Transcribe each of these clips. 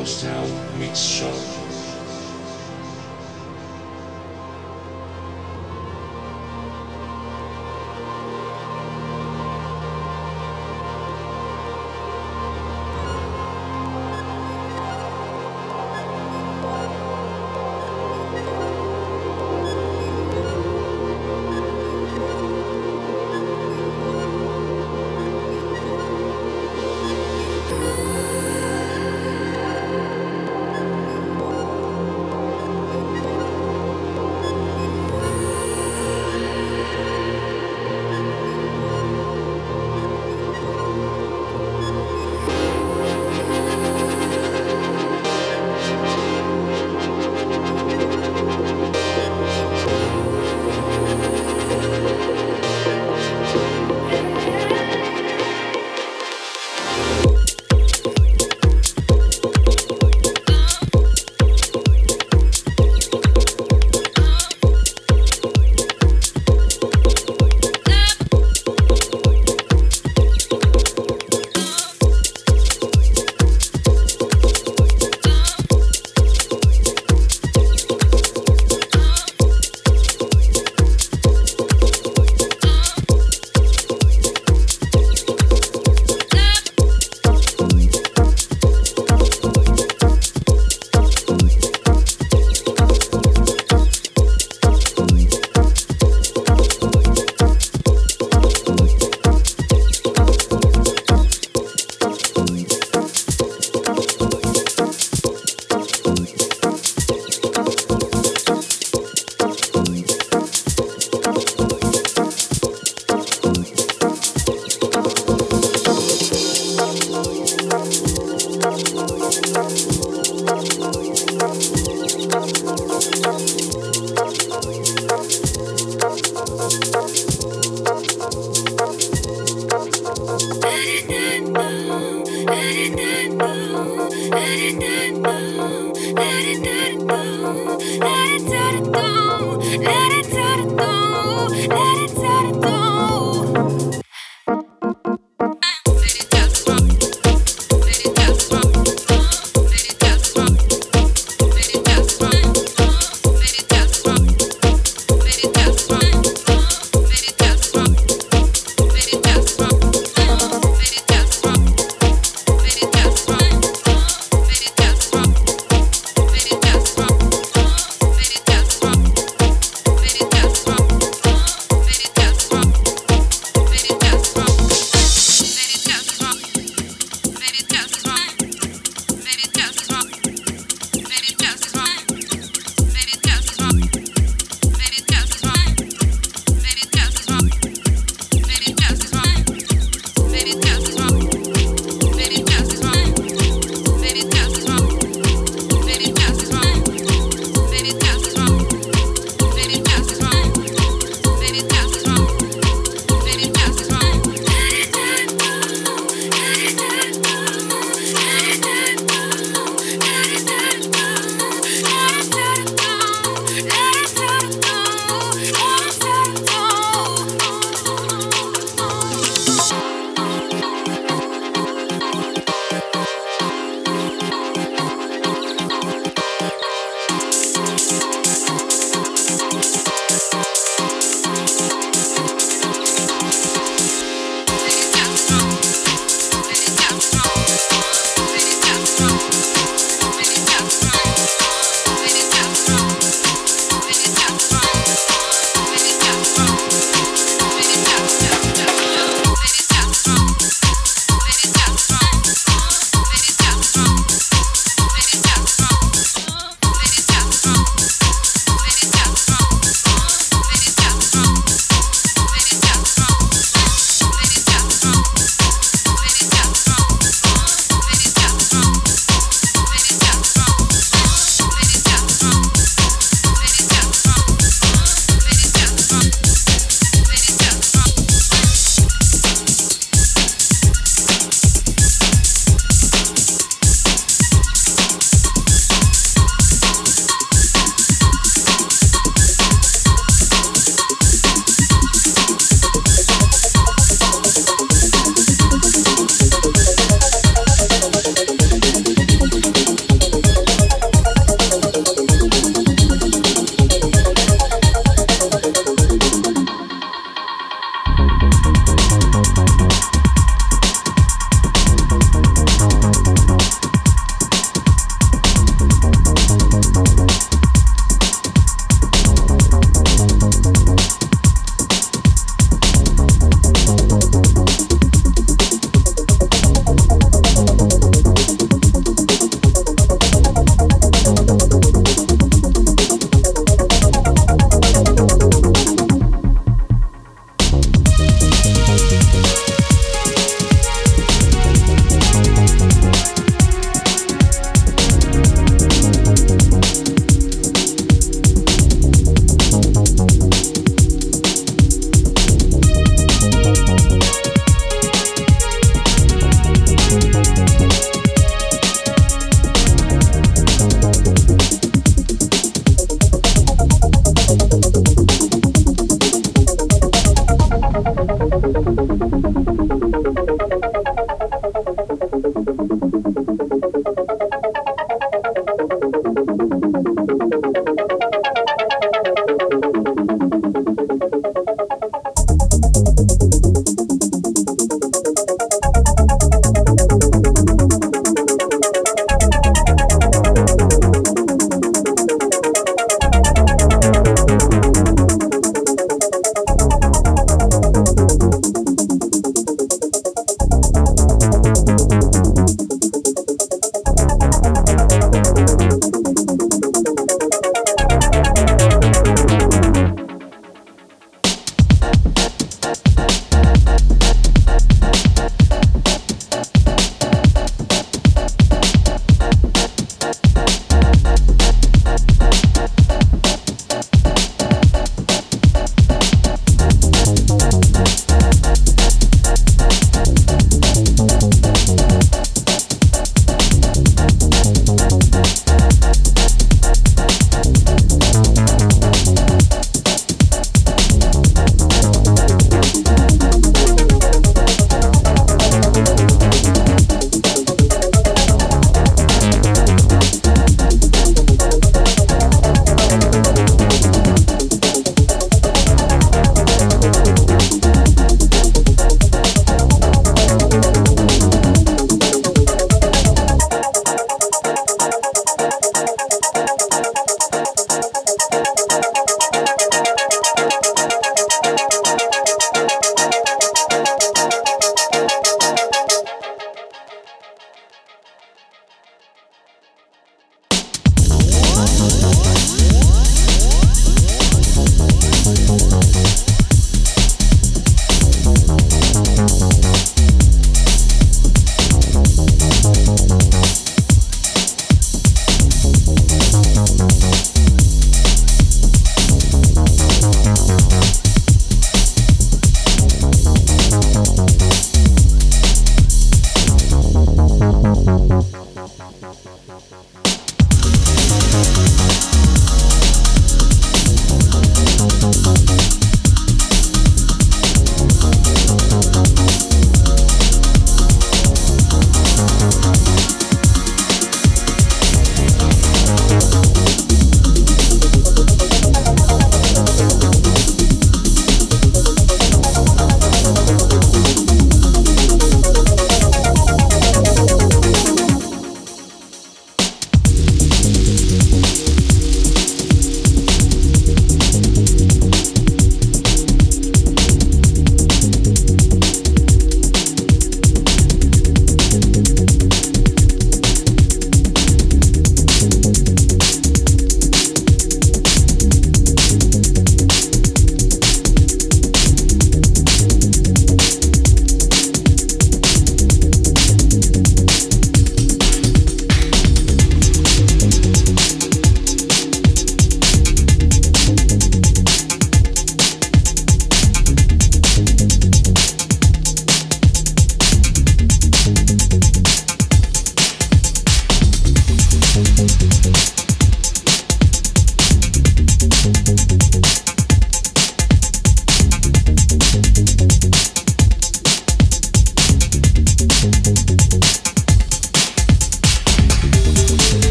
Ghost Town Mix Show.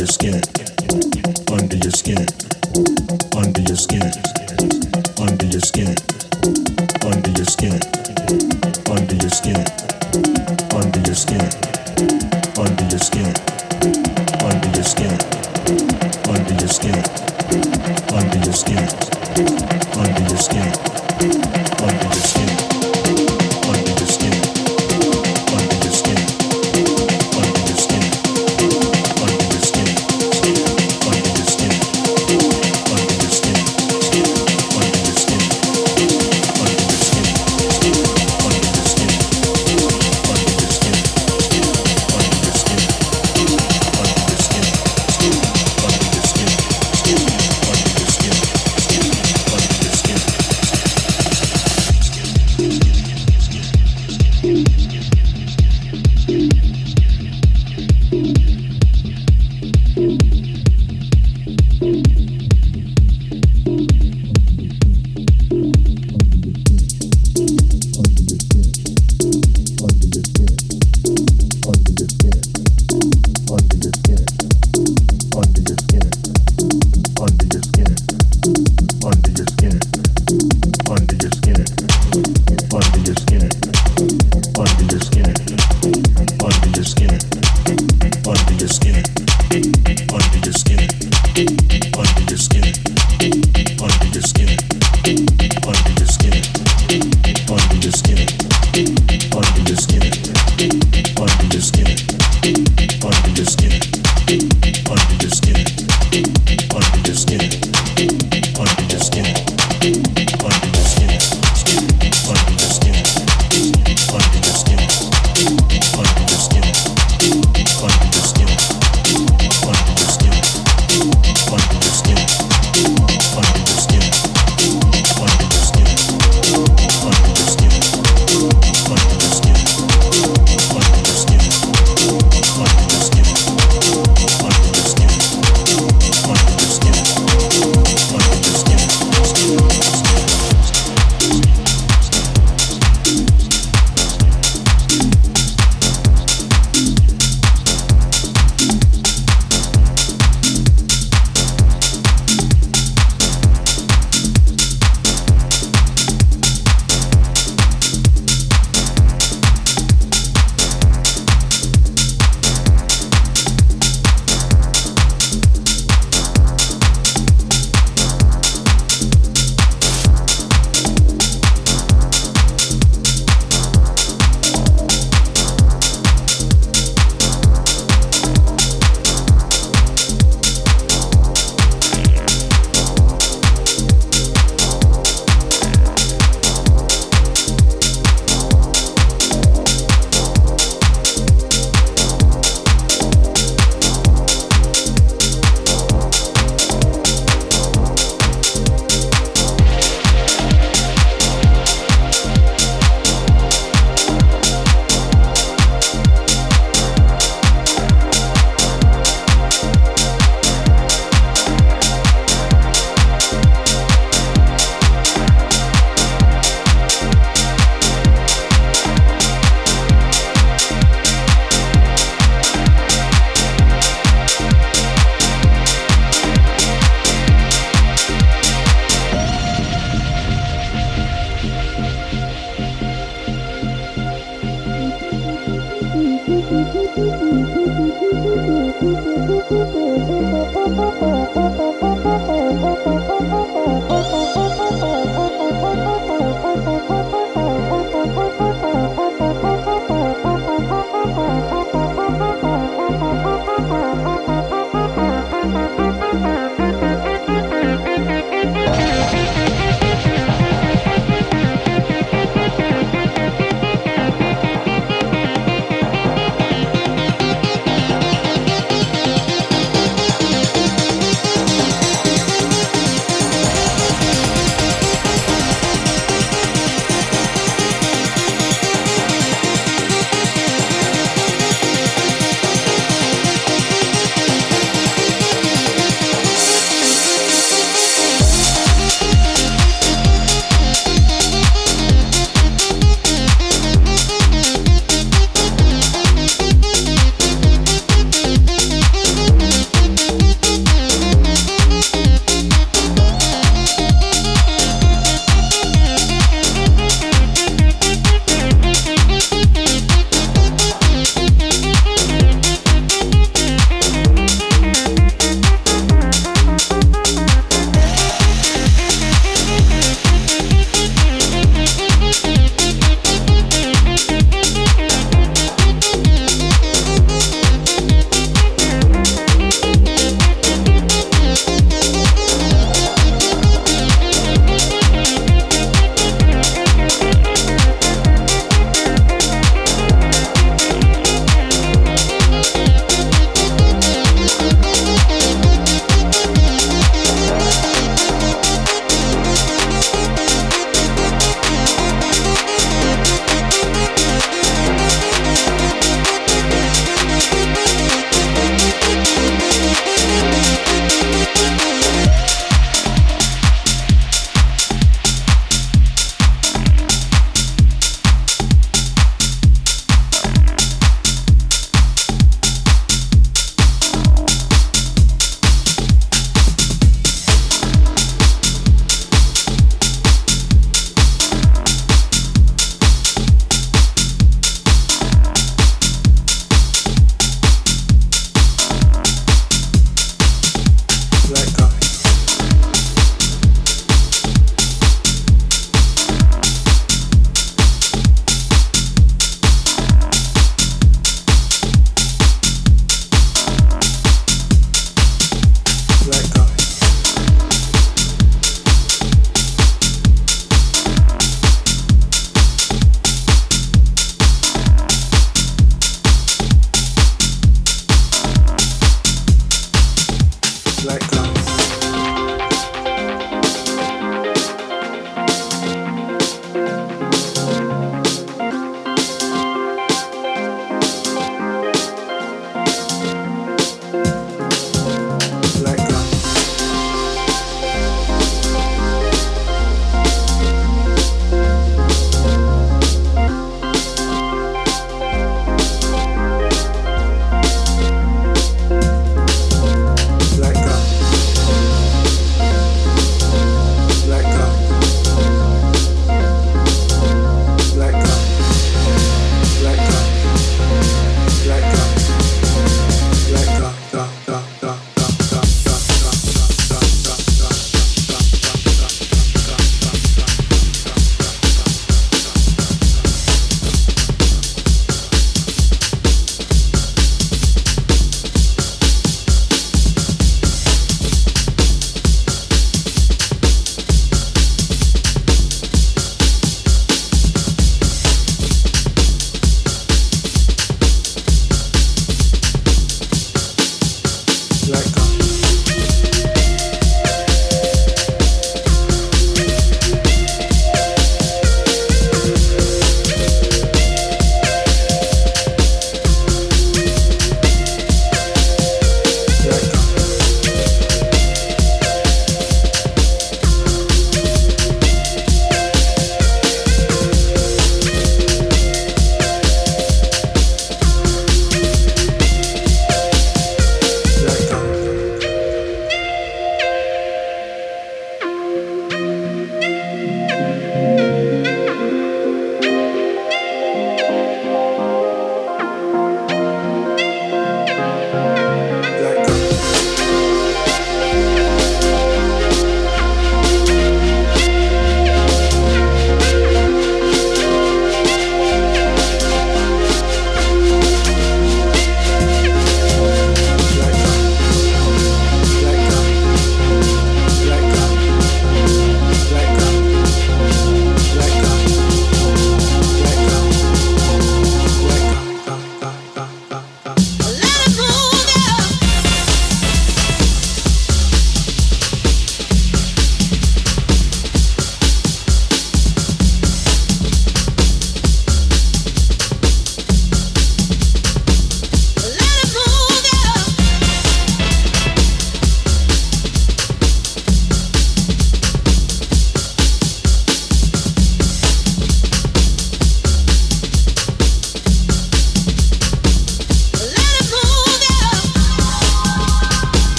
your skin, under your skin, under your skin, under your skin under your skin, under your skin, under your skin, under your skin, under your skin, under your skin, under your skin, under your skin, under your skin,